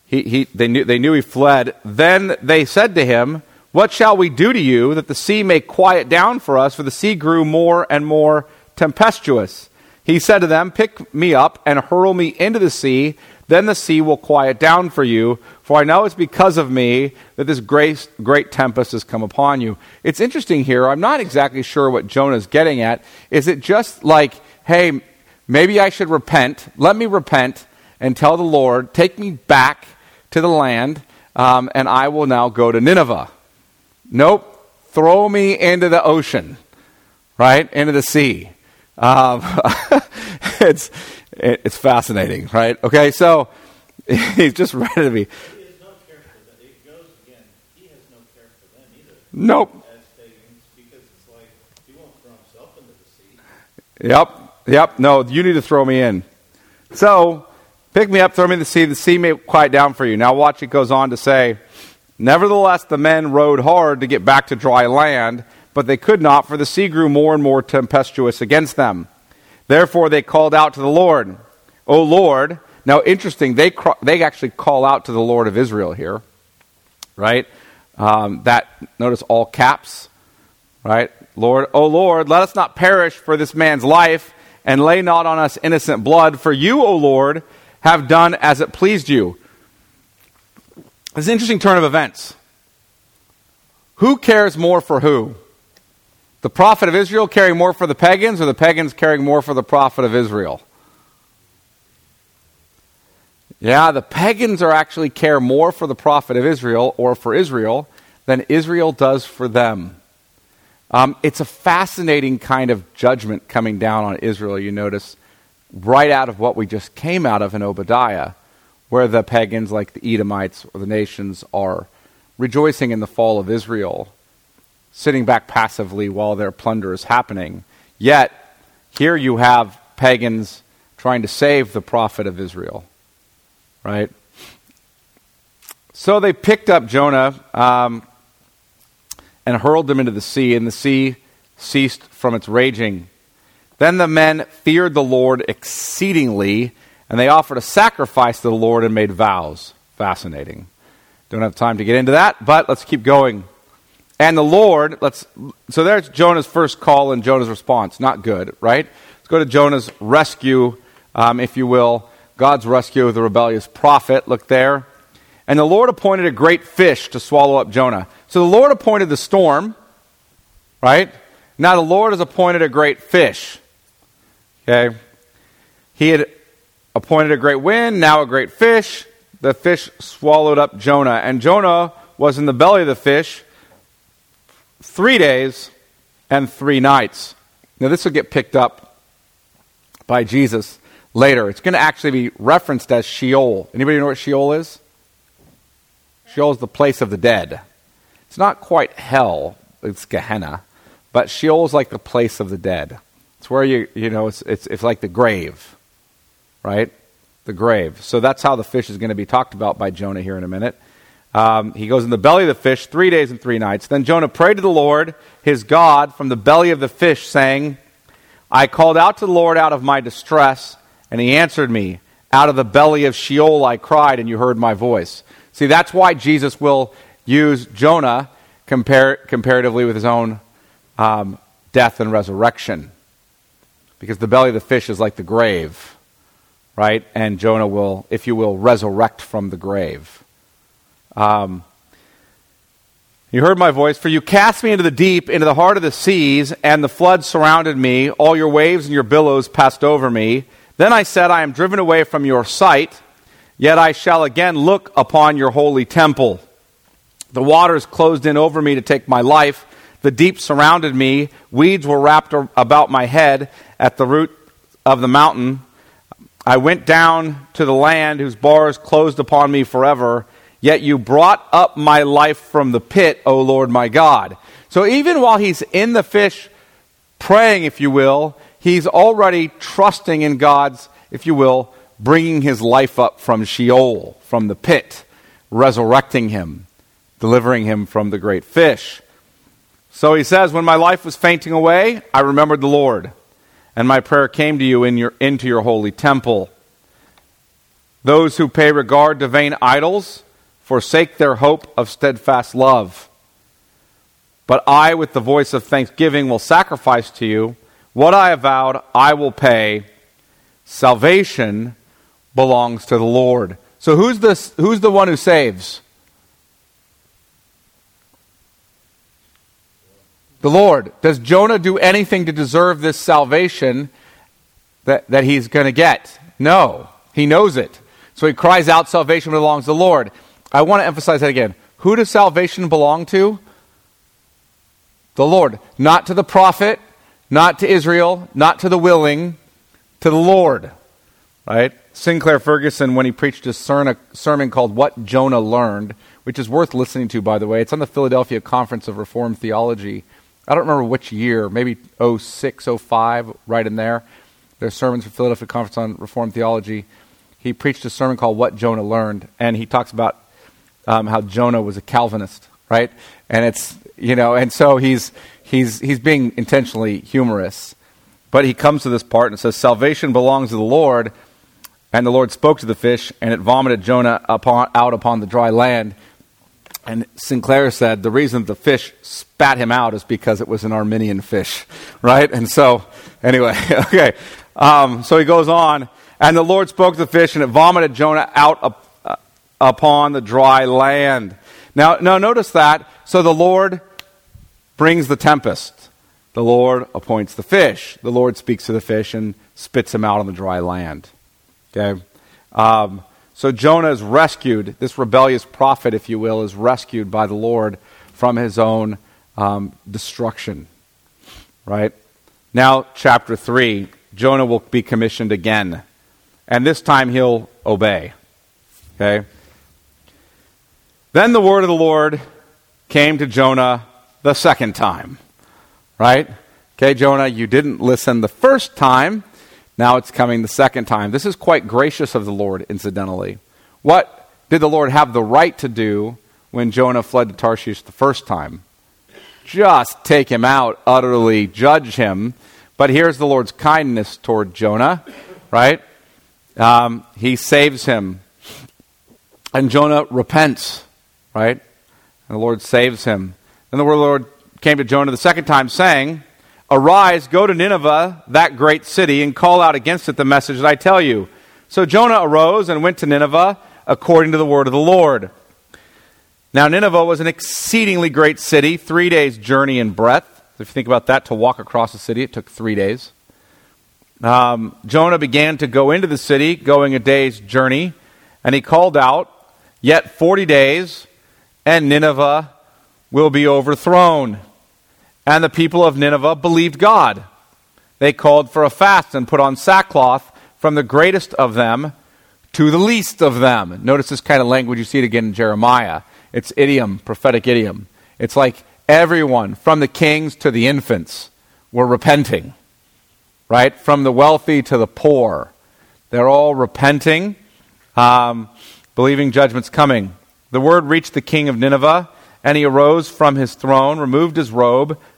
A: he, he, they, knew, they knew he fled. Then they said to him, What shall we do to you that the sea may quiet down for us? For the sea grew more and more tempestuous. He said to them, Pick me up and hurl me into the sea then the sea will quiet down for you, for I know it's because of me that this great, great tempest has come upon you. It's interesting here. I'm not exactly sure what Jonah's getting at. Is it just like, hey, maybe I should repent? Let me repent and tell the Lord, take me back to the land, um, and I will now go to Nineveh. Nope. Throw me into the ocean, right? Into the sea. Um, it's it's fascinating, right? Okay, so he's just ready to be. Nope. Because it's like he won't throw himself into the sea. Yep, yep. No, you need to throw me in. So, pick me up, throw me in the sea. The sea may quiet down for you. Now, watch. It goes on to say, Nevertheless, the men rowed hard to get back to dry land, but they could not, for the sea grew more and more tempestuous against them. Therefore, they called out to the Lord, O Lord. Now, interesting, they, they actually call out to the Lord of Israel here, right? Um, that, notice all caps, right? Lord, O Lord, let us not perish for this man's life, and lay not on us innocent blood, for you, O Lord, have done as it pleased you. It's an interesting turn of events. Who cares more for who? the prophet of Israel caring more for the pagans or the pagans caring more for the prophet of Israel? Yeah, the pagans are actually care more for the prophet of Israel or for Israel than Israel does for them. Um, it's a fascinating kind of judgment coming down on Israel, you notice, right out of what we just came out of in Obadiah, where the pagans, like the Edomites or the nations, are rejoicing in the fall of Israel sitting back passively while their plunder is happening. Yet, here you have pagans trying to save the prophet of Israel. Right? So they picked up Jonah. Um, and hurled them into the sea, and the sea ceased from its raging. Then the men feared the Lord exceedingly, and they offered a sacrifice to the Lord and made vows. Fascinating. Don't have time to get into that, but let's keep going. And the Lord, let's so there's Jonah's first call and Jonah's response. Not good, right? Let's go to Jonah's rescue, um, if you will. God's rescue of the rebellious prophet. Look there. And the Lord appointed a great fish to swallow up Jonah. So the Lord appointed the storm, right? Now the Lord has appointed a great fish. Okay? He had appointed a great wind, now a great fish. The fish swallowed up Jonah. And Jonah was in the belly of the fish three days and three nights. Now, this will get picked up by Jesus later. It's going to actually be referenced as Sheol. Anybody know what Sheol is? Sheol is the place of the dead. It's not quite hell, it's Gehenna, but Sheol is like the place of the dead. It's where you, you know, it's, it's, it's like the grave, right? The grave. So that's how the fish is going to be talked about by Jonah here in a minute. Um, he goes in the belly of the fish three days and three nights. Then Jonah prayed to the Lord, his God, from the belly of the fish, saying, I called out to the Lord out of my distress, and he answered me. Out of the belly of Sheol I cried, and you heard my voice. See, that's why Jesus will use Jonah compar- comparatively with his own um, death and resurrection because the belly of the fish is like the grave, right? And Jonah will, if you will, resurrect from the grave. Um, you heard my voice, for you cast me into the deep, into the heart of the seas, and the flood surrounded me. All your waves and your billows passed over me. Then I said, I am driven away from your sight, yet I shall again look upon your holy temple. The waters closed in over me to take my life. The deep surrounded me. Weeds were wrapped about my head at the root of the mountain. I went down to the land whose bars closed upon me forever. Yet you brought up my life from the pit, O Lord my God. So even while he's in the fish, praying, if you will, he's already trusting in God's, if you will, bringing his life up from Sheol, from the pit, resurrecting him, delivering him from the great fish. So he says, When my life was fainting away, I remembered the Lord, and my prayer came to you in your, into your holy temple. Those who pay regard to vain idols forsake their hope of steadfast love. But I, with the voice of thanksgiving, will sacrifice to you. What I have vowed, I will pay. Salvation belongs to the Lord. So who's, this, who's the one who saves? The Lord. Does Jonah do anything to deserve this salvation that, that he's going to get? No. He knows it. So he cries out, Salvation belongs to the Lord. I want to emphasize that again. Who does salvation belong to? The Lord. Not to the prophet, not to Israel, not to the willing, to the Lord. Right? Sinclair Ferguson, when he preached a sermon called What Jonah Learned, which is worth listening to, by the way, it's on the Philadelphia Conference of Reformed Theology. I don't remember which year, maybe 06, 05, right in there. There's sermons for Philadelphia Conference on Reformed Theology. He preached a sermon called What Jonah Learned, and he talks about um, how Jonah was a Calvinist, right? And it's, you know, and so he's, he's, he's being intentionally humorous. But he comes to this part and says, Salvation belongs to the Lord. And the Lord spoke to the fish, and it vomited Jonah upon, out upon the dry land. And Sinclair said the reason the fish spat him out is because it was an Arminian fish, right? And so, anyway, okay. Um, so he goes on, and the Lord spoke to the fish, and it vomited Jonah out up, uh, upon the dry land. Now, now notice that. So the Lord brings the tempest. The Lord appoints the fish. The Lord speaks to the fish and spits him out on the dry land. Okay. Um, so Jonah is rescued, this rebellious prophet, if you will, is rescued by the Lord from his own um, destruction. Right? Now, chapter 3, Jonah will be commissioned again. And this time he'll obey. Okay? Then the word of the Lord came to Jonah the second time. Right? Okay, Jonah, you didn't listen the first time. Now it's coming the second time. This is quite gracious of the Lord, incidentally. What did the Lord have the right to do when Jonah fled to Tarshish the first time? just take him out, utterly judge him. But here's the Lord's kindness toward Jonah, right? Um, he saves him. And Jonah repents, right? And the Lord saves him. Then the Lord came to Jonah the second time, saying, Arise, go to Nineveh, that great city, and call out against it the message that I tell you. So Jonah arose and went to Nineveh according to the word of the Lord. Now, Nineveh was an exceedingly great city, three days' journey in breadth. If you think about that, to walk across the city, it took three days. Um, Jonah began to go into the city, going a day's journey, and he called out, Yet 40 days, and Nineveh will be overthrown. And the people of Nineveh believed God. They called for a fast and put on sackcloth from the greatest of them to the least of them. Notice this kind of language, you see it again in Jeremiah. It's idiom, prophetic idiom. It's like everyone, from the kings to the infants, were repenting, right? From the wealthy to the poor. They're all repenting, um, believing judgment's coming. The word reached the king of Nineveh, and he arose from his throne, removed his robe,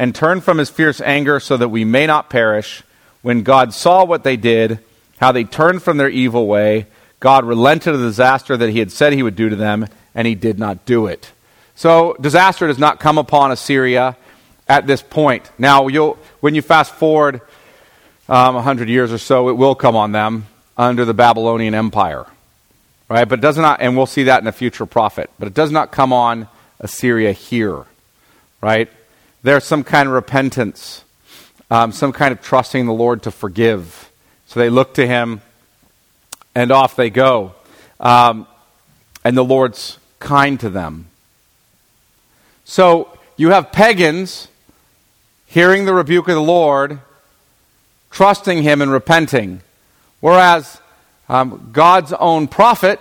A: and turn from his fierce anger so that we may not perish. When God saw what they did, how they turned from their evil way, God relented of the disaster that he had said he would do to them, and he did not do it. So, disaster does not come upon Assyria at this point. Now, when you fast forward um, 100 years or so, it will come on them under the Babylonian Empire. Right? But it does not, and we'll see that in a future prophet, but it does not come on Assyria here. Right? There's some kind of repentance, um, some kind of trusting the Lord to forgive. So they look to him, and off they go. Um, and the Lord's kind to them. So you have pagans hearing the rebuke of the Lord, trusting him and repenting. Whereas um, God's own prophet,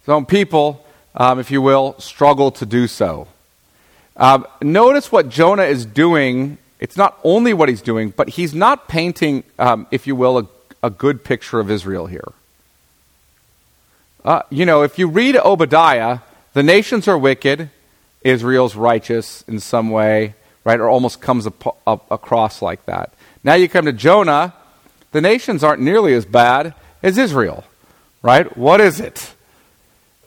A: his own people, um, if you will, struggle to do so. Um, notice what Jonah is doing. It's not only what he's doing, but he's not painting, um, if you will, a a good picture of Israel here. Uh, you know, if you read Obadiah, the nations are wicked, Israel's righteous in some way, right? Or almost comes up, up, across like that. Now you come to Jonah, the nations aren't nearly as bad as Israel, right? What is it?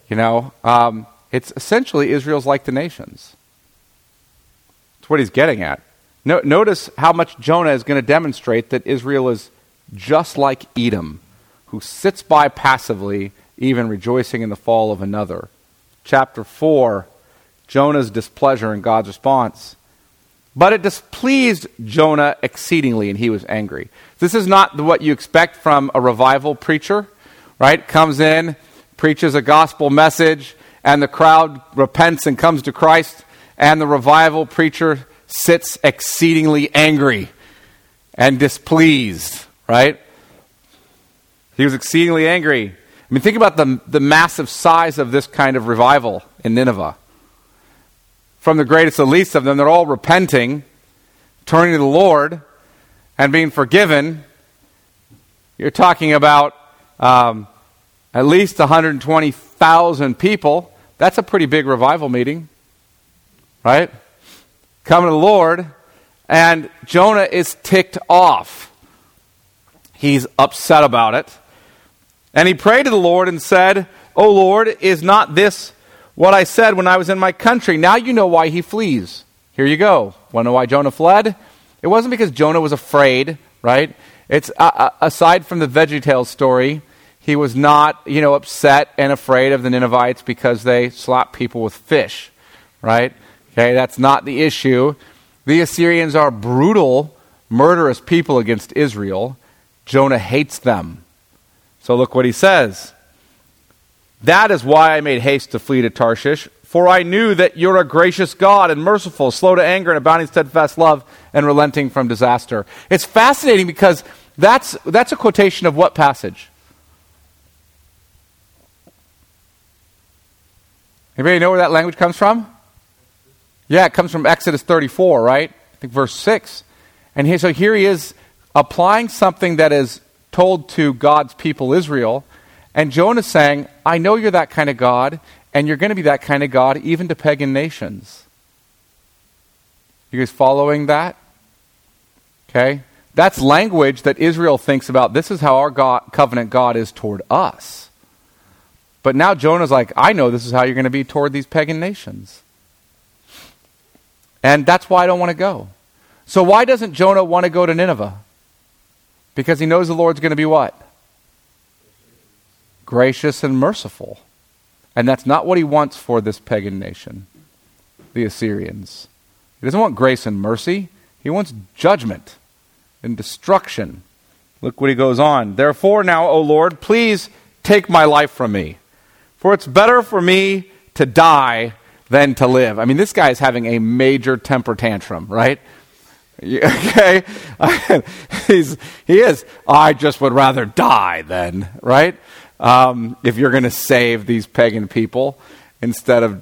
A: You know, um, it's essentially Israel's like the nations. That's what he's getting at. No, notice how much Jonah is going to demonstrate that Israel is just like Edom, who sits by passively, even rejoicing in the fall of another. Chapter 4, Jonah's displeasure and God's response. But it displeased Jonah exceedingly, and he was angry. This is not what you expect from a revival preacher, right? Comes in, preaches a gospel message, and the crowd repents and comes to Christ, and the revival preacher sits exceedingly angry and displeased right? He was exceedingly angry. I mean, think about the, the massive size of this kind of revival in Nineveh. From the greatest to the least of them, they're all repenting, turning to the Lord, and being forgiven. You're talking about um, at least 120,000 people. That's a pretty big revival meeting, right? Coming to the Lord, and Jonah is ticked off. He's upset about it. And he prayed to the Lord and said, O Lord, is not this what I said when I was in my country? Now you know why he flees. Here you go. Want to know why Jonah fled? It wasn't because Jonah was afraid, right? It's uh, uh, aside from the VeggieTales story, he was not, you know, upset and afraid of the Ninevites because they slapped people with fish, right? Okay, that's not the issue. The Assyrians are brutal, murderous people against Israel. Jonah hates them. So look what he says. That is why I made haste to flee to Tarshish, For I knew that you're a gracious God and merciful, slow to anger and abounding steadfast love and relenting from disaster. It's fascinating because that's, that's a quotation of what passage? Anybody know where that language comes from? Yeah, it comes from Exodus 34, right? I think verse 6. And so here he is applying something that is told to God's people Israel. And Jonah's saying, I know you're that kind of God, and you're going to be that kind of God even to pagan nations. You guys following that? Okay? That's language that Israel thinks about. This is how our God, covenant God is toward us. But now Jonah's like, I know this is how you're going to be toward these pagan nations. And that's why I don't want to go. So why doesn't Jonah want to go to Nineveh? Because he knows the Lord's going to be what? Gracious and merciful. And that's not what he wants for this pagan nation, the Assyrians. He doesn't want grace and mercy, he wants judgment and destruction. Look what he goes on. Therefore, now, O Lord, please take my life from me. For it's better for me to die than to live. I mean, this guy is having a major temper tantrum, right? Okay? He's, he is. I just would rather die then, right? Um, if you're going to save these pagan people instead of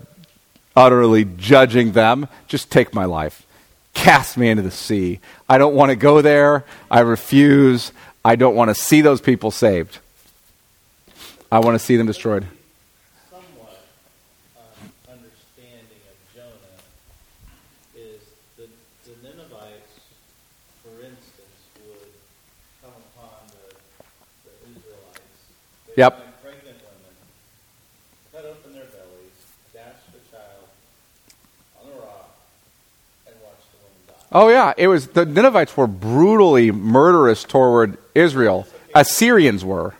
A: utterly judging them, just take my life. Cast me into the sea. I don't want to go there. I refuse. I don't want to see those people saved. I want to see them destroyed.
B: somewhat uh, understanding of Jonah is the, the Ninevites, for instance, would come upon the, the Israelites. They
A: Yep.
B: would find pregnant women, cut open their bellies, dash the child on a rock, and watch the woman die.
A: Oh yeah, it was the Ninevites were brutally murderous toward Israel. Assyrians were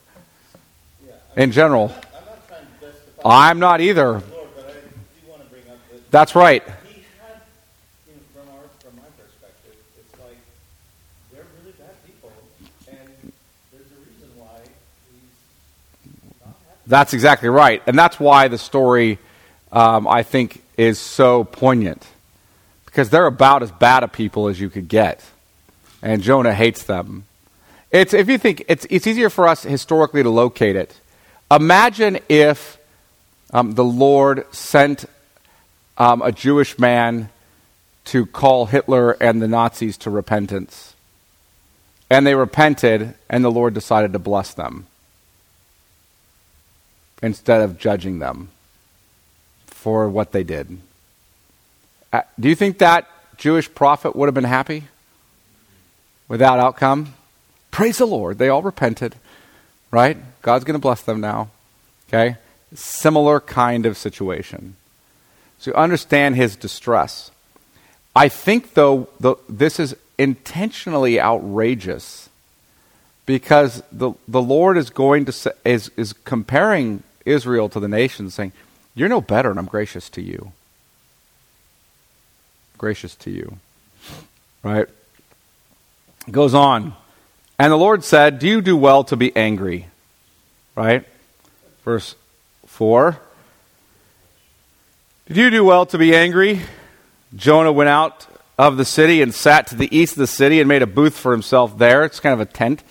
A: in general.
B: I'm not trying to justify
A: I'm not either.
B: That's Lord, but I do want to bring up that
A: That's right.
B: he had, you know, from our from my perspective, it's like they're really bad people, and there's a reason why he's not happy.
A: That's exactly right, and that's why the story, um, I think, is so poignant. Because they're about as bad a people as you could get, and Jonah hates them. It's if you think it's it's easier for us historically to locate it. Imagine if um, the Lord sent um, a Jewish man to call Hitler and the Nazis to repentance, and they repented, and the Lord decided to bless them instead of judging them for what they did. Uh, do you think that Jewish prophet would have been happy without outcome? Praise the Lord. They all repented, right? God's going to bless them now. Okay? Similar kind of situation. So you understand his distress. I think, though, the, this is intentionally outrageous because the, the Lord is going to is, is comparing Israel to the nations, saying, You're no better, and I'm gracious to you. Gracious to you. Right? It goes on. And the Lord said, Do you do well to be angry? Right? Verse 4. Did you do well to be angry? Jonah went out of the city and sat to the east of the city and made a booth for himself there. It's kind of a tent.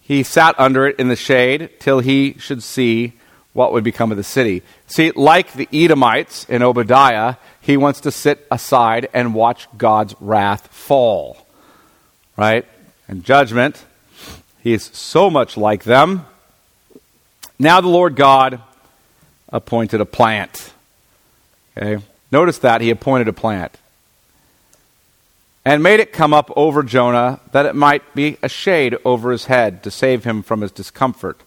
A: He sat under it in the shade till he should see what would become of the city. See, like the Edomites in Obadiah, he wants to sit aside and watch God's wrath fall. Right? And judgment. He is so much like them. Now the Lord God appointed a plant. Okay? Notice that he appointed a plant. And made it come up over Jonah that it might be a shade over his head to save him from his discomfort.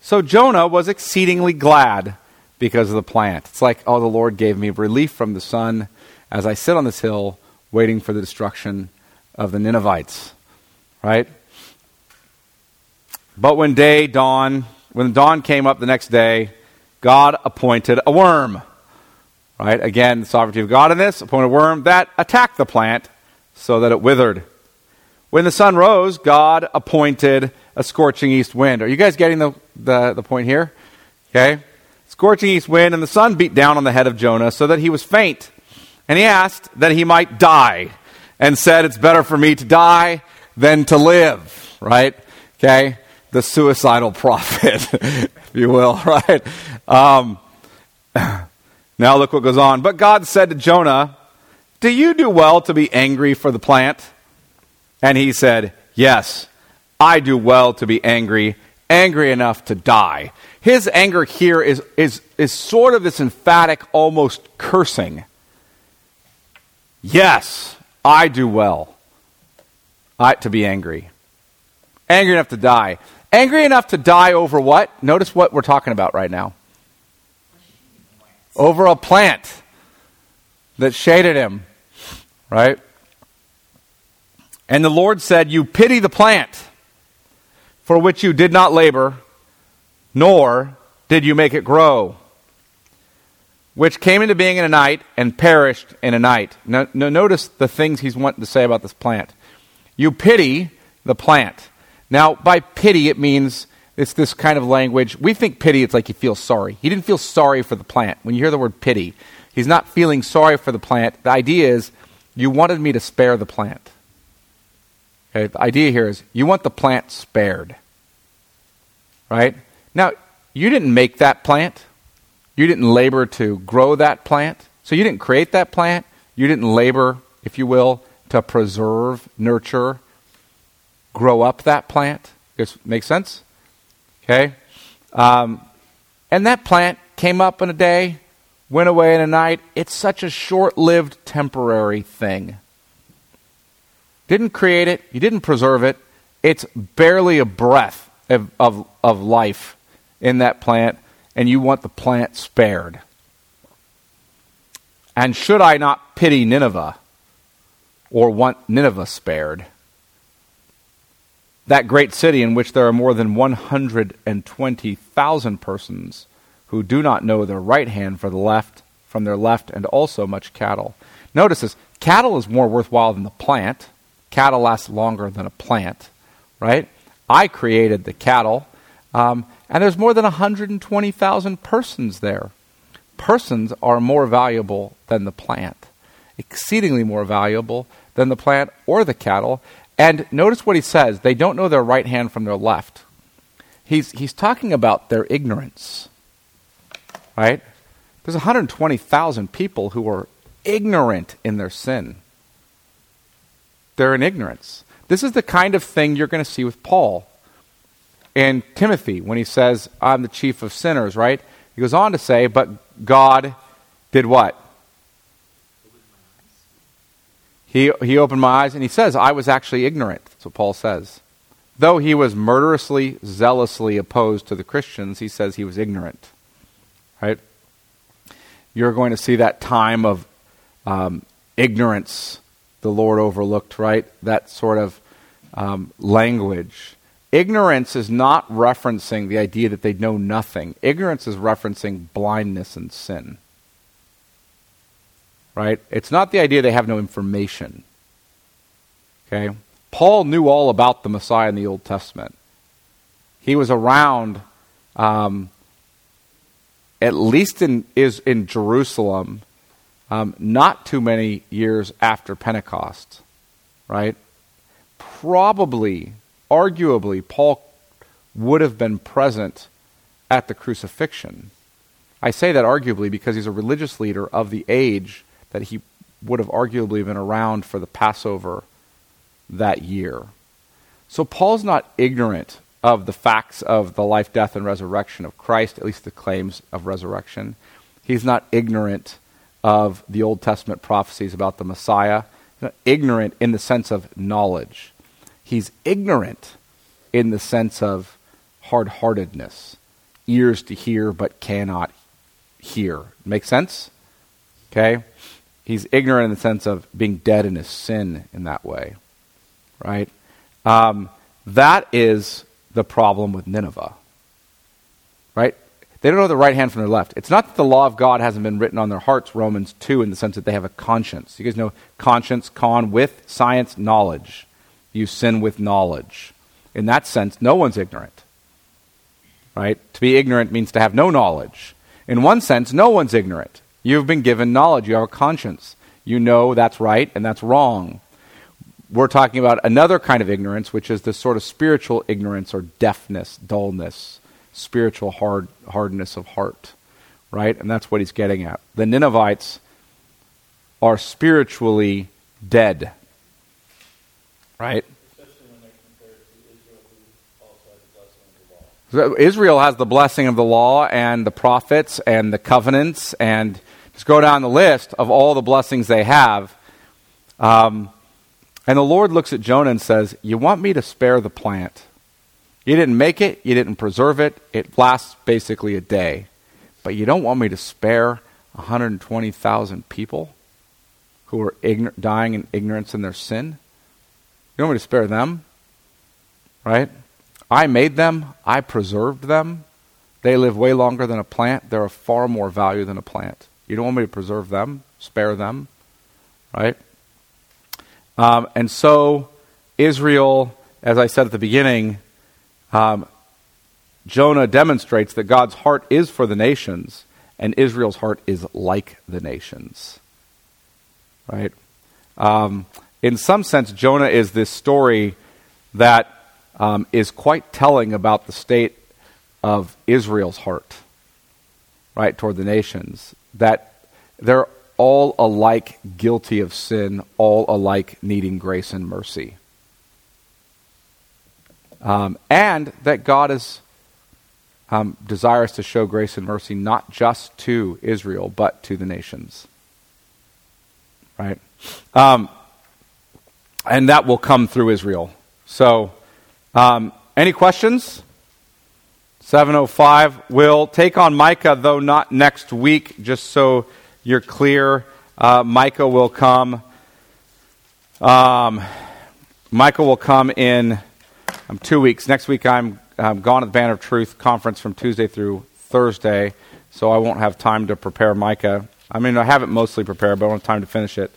A: So Jonah was exceedingly glad because of the plant. It's like, oh, the Lord gave me relief from the sun as I sit on this hill waiting for the destruction of the Ninevites. Right? But when day dawned, when dawn came up the next day, God appointed a worm. Right? Again, the sovereignty of God in this, appointed a worm that attacked the plant so that it withered. When the sun rose, God appointed a scorching east wind. Are you guys getting the, the, the point here? Okay? scorching east wind, and the sun beat down on the head of Jonah so that he was faint. And he asked that he might die and said, It's better for me to die than to live, right? Okay? The suicidal prophet, if you will, right? Um, now look what goes on. But God said to Jonah, Do you do well to be angry for the plant? And he said, Yes, I do well to be angry, angry enough to die. His anger here is, is, is sort of this emphatic, almost cursing. Yes, I do well I, to be angry. Angry enough to die. Angry enough to die over what? Notice what we're talking about right now. Over a plant that shaded him, right? And the Lord said, You pity the plant for which you did not labor, nor did you make it grow which came into being in a night and perished in a night. Now, now, notice the things he's wanting to say about this plant. You pity the plant. Now, by pity, it means it's this kind of language. We think pity, it's like you feel sorry. He didn't feel sorry for the plant. When you hear the word pity, he's not feeling sorry for the plant. The idea is, you wanted me to spare the plant. Okay, the idea here is, you want the plant spared. Right? Now, you didn't make that plant. You didn't labor to grow that plant. So you didn't create that plant. You didn't labor, if you will, to preserve, nurture, grow up that plant. Does make sense? Okay? Um, and that plant came up in a day, went away in a night. It's such a short lived, temporary thing. Didn't create it, you didn't preserve it. It's barely a breath of, of, of life in that plant and you want the plant spared. And should I not pity Nineveh or want Nineveh spared? That great city in which there are more than 120,000 persons who do not know their right hand for the left from their left and also much cattle. Notice this cattle is more worthwhile than the plant. Cattle last longer than a plant, right? I created the cattle. Um, and there's more than 120,000 persons there. Persons are more valuable than the plant, exceedingly more valuable than the plant or the cattle. And notice what he says they don't know their right hand from their left. He's, he's talking about their ignorance, right? There's 120,000 people who are ignorant in their sin. They're in ignorance. This is the kind of thing you're going to see with Paul and Timothy when he says, I'm the chief of sinners, right? He goes on to say, but God did what? He, he opened my eyes and he says, I was actually ignorant. That's what Paul says. Though he was murderously, zealously opposed to the Christians, he says he was ignorant. Right? You're going to see that time of um, ignorance the Lord overlooked, right? That sort of um, language. Ignorance is not referencing the idea that they know nothing. Ignorance is referencing blindness and sin. Right? It's not the idea they have no information. Okay? Paul knew all about the Messiah in the Old Testament. He was around, um, at least in, is in Jerusalem, um, not too many years after Pentecost. Right? Probably arguably, Paul would have been present at the crucifixion. I say that arguably because he's a religious leader of the age that he would have arguably been around for the Passover that year. So Paul's not ignorant of the facts of the life, death, and resurrection of Christ, at least the claims of resurrection. He's not ignorant of the Old Testament prophecies about the Messiah. Ignorant in the sense of knowledge. He's ignorant in the sense of hard heartedness, ears to hear but cannot hear. Make sense? Okay? He's ignorant in the sense of being dead in his sin in that way. Right? Um, that is the problem with Nineveh. Right? They don't know the right hand from their left. It's not that the law of God hasn't been written on their hearts, Romans 2, in the sense that they have a conscience. You guys know conscience, con, with science, knowledge you sin with knowledge. In that sense, no one's ignorant. Right? To be ignorant means to have no knowledge. in one sense, no one's ignorant. You've been given knowledge, you have a conscience. You know that's right and that's wrong. We're talking about another kind of ignorance, which is this sort of spiritual ignorance or deafness, dullness, spiritual hard, hardness of heart, right? And that's what he's getting at. The Ninevites are spiritually dead, right?
B: Israel has the blessing of the law
A: and the prophets and the covenants, and just go down the list of all the blessings they have. Um, and the Lord looks at Jonah and says, You want me to spare the plant? You didn't make it, you didn't preserve it, it lasts basically a day. But you don't want me to spare 120,000 people who are dying in ignorance in their sin? You don't want me to spare them? Right? I made them, I preserved them. They live way longer than a plant. They're of far more value than a plant. You don't want me to preserve them, spare them, right? Um, and so, Israel, as I said at the beginning, um, Jonah demonstrates that God's heart is for the nations, and Israel's heart is like the nations, right? Um, in some sense, Jonah is this story that um, is quite telling about the state of Israel's heart, right, toward the nations. That they're all alike guilty of sin, all alike needing grace and mercy. Um, and that God is um, desirous to show grace and mercy not just to Israel, but to the nations. Right? Um, and that will come through Israel. So, um, any questions? 705. We'll take on Micah, though not next week, just so you're clear. Uh, Micah will come. Um, Micah will come in um, two weeks. Next week, I'm, I'm gone at the Banner of Truth conference from Tuesday through Thursday, so I won't have time to prepare Micah. I mean, I have it mostly prepared, but I don't have time to finish it.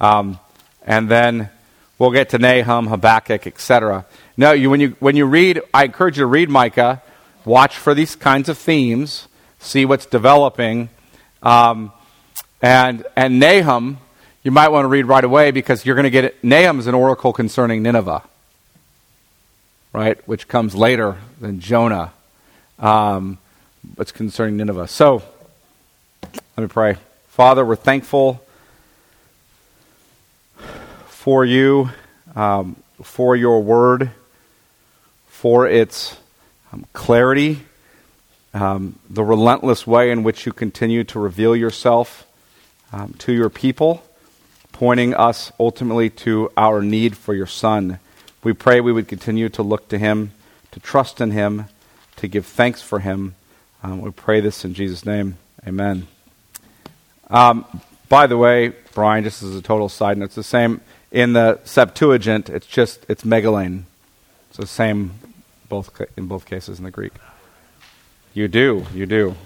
A: Um, and then we'll get to Nahum, Habakkuk, etc. No, you, when, you, when you read, I encourage you to read Micah, watch for these kinds of themes, see what's developing. Um, and, and Nahum, you might want to read right away because you're going to get it. Nahum is an oracle concerning Nineveh, right? Which comes later than Jonah. Um, it's concerning Nineveh. So, let me pray. Father, we're thankful for you, um, for your word, for its um, clarity, um, the relentless way in which you continue to reveal yourself um, to your people, pointing us ultimately to our need for your Son. We pray we would continue to look to him, to trust in him, to give thanks for him. Um, we pray this in Jesus' name. Amen. Um, by the way, Brian, just as a total side note, it's the same in the Septuagint. It's just it's megalane. It's the same both in both cases in the Greek. You do, you do.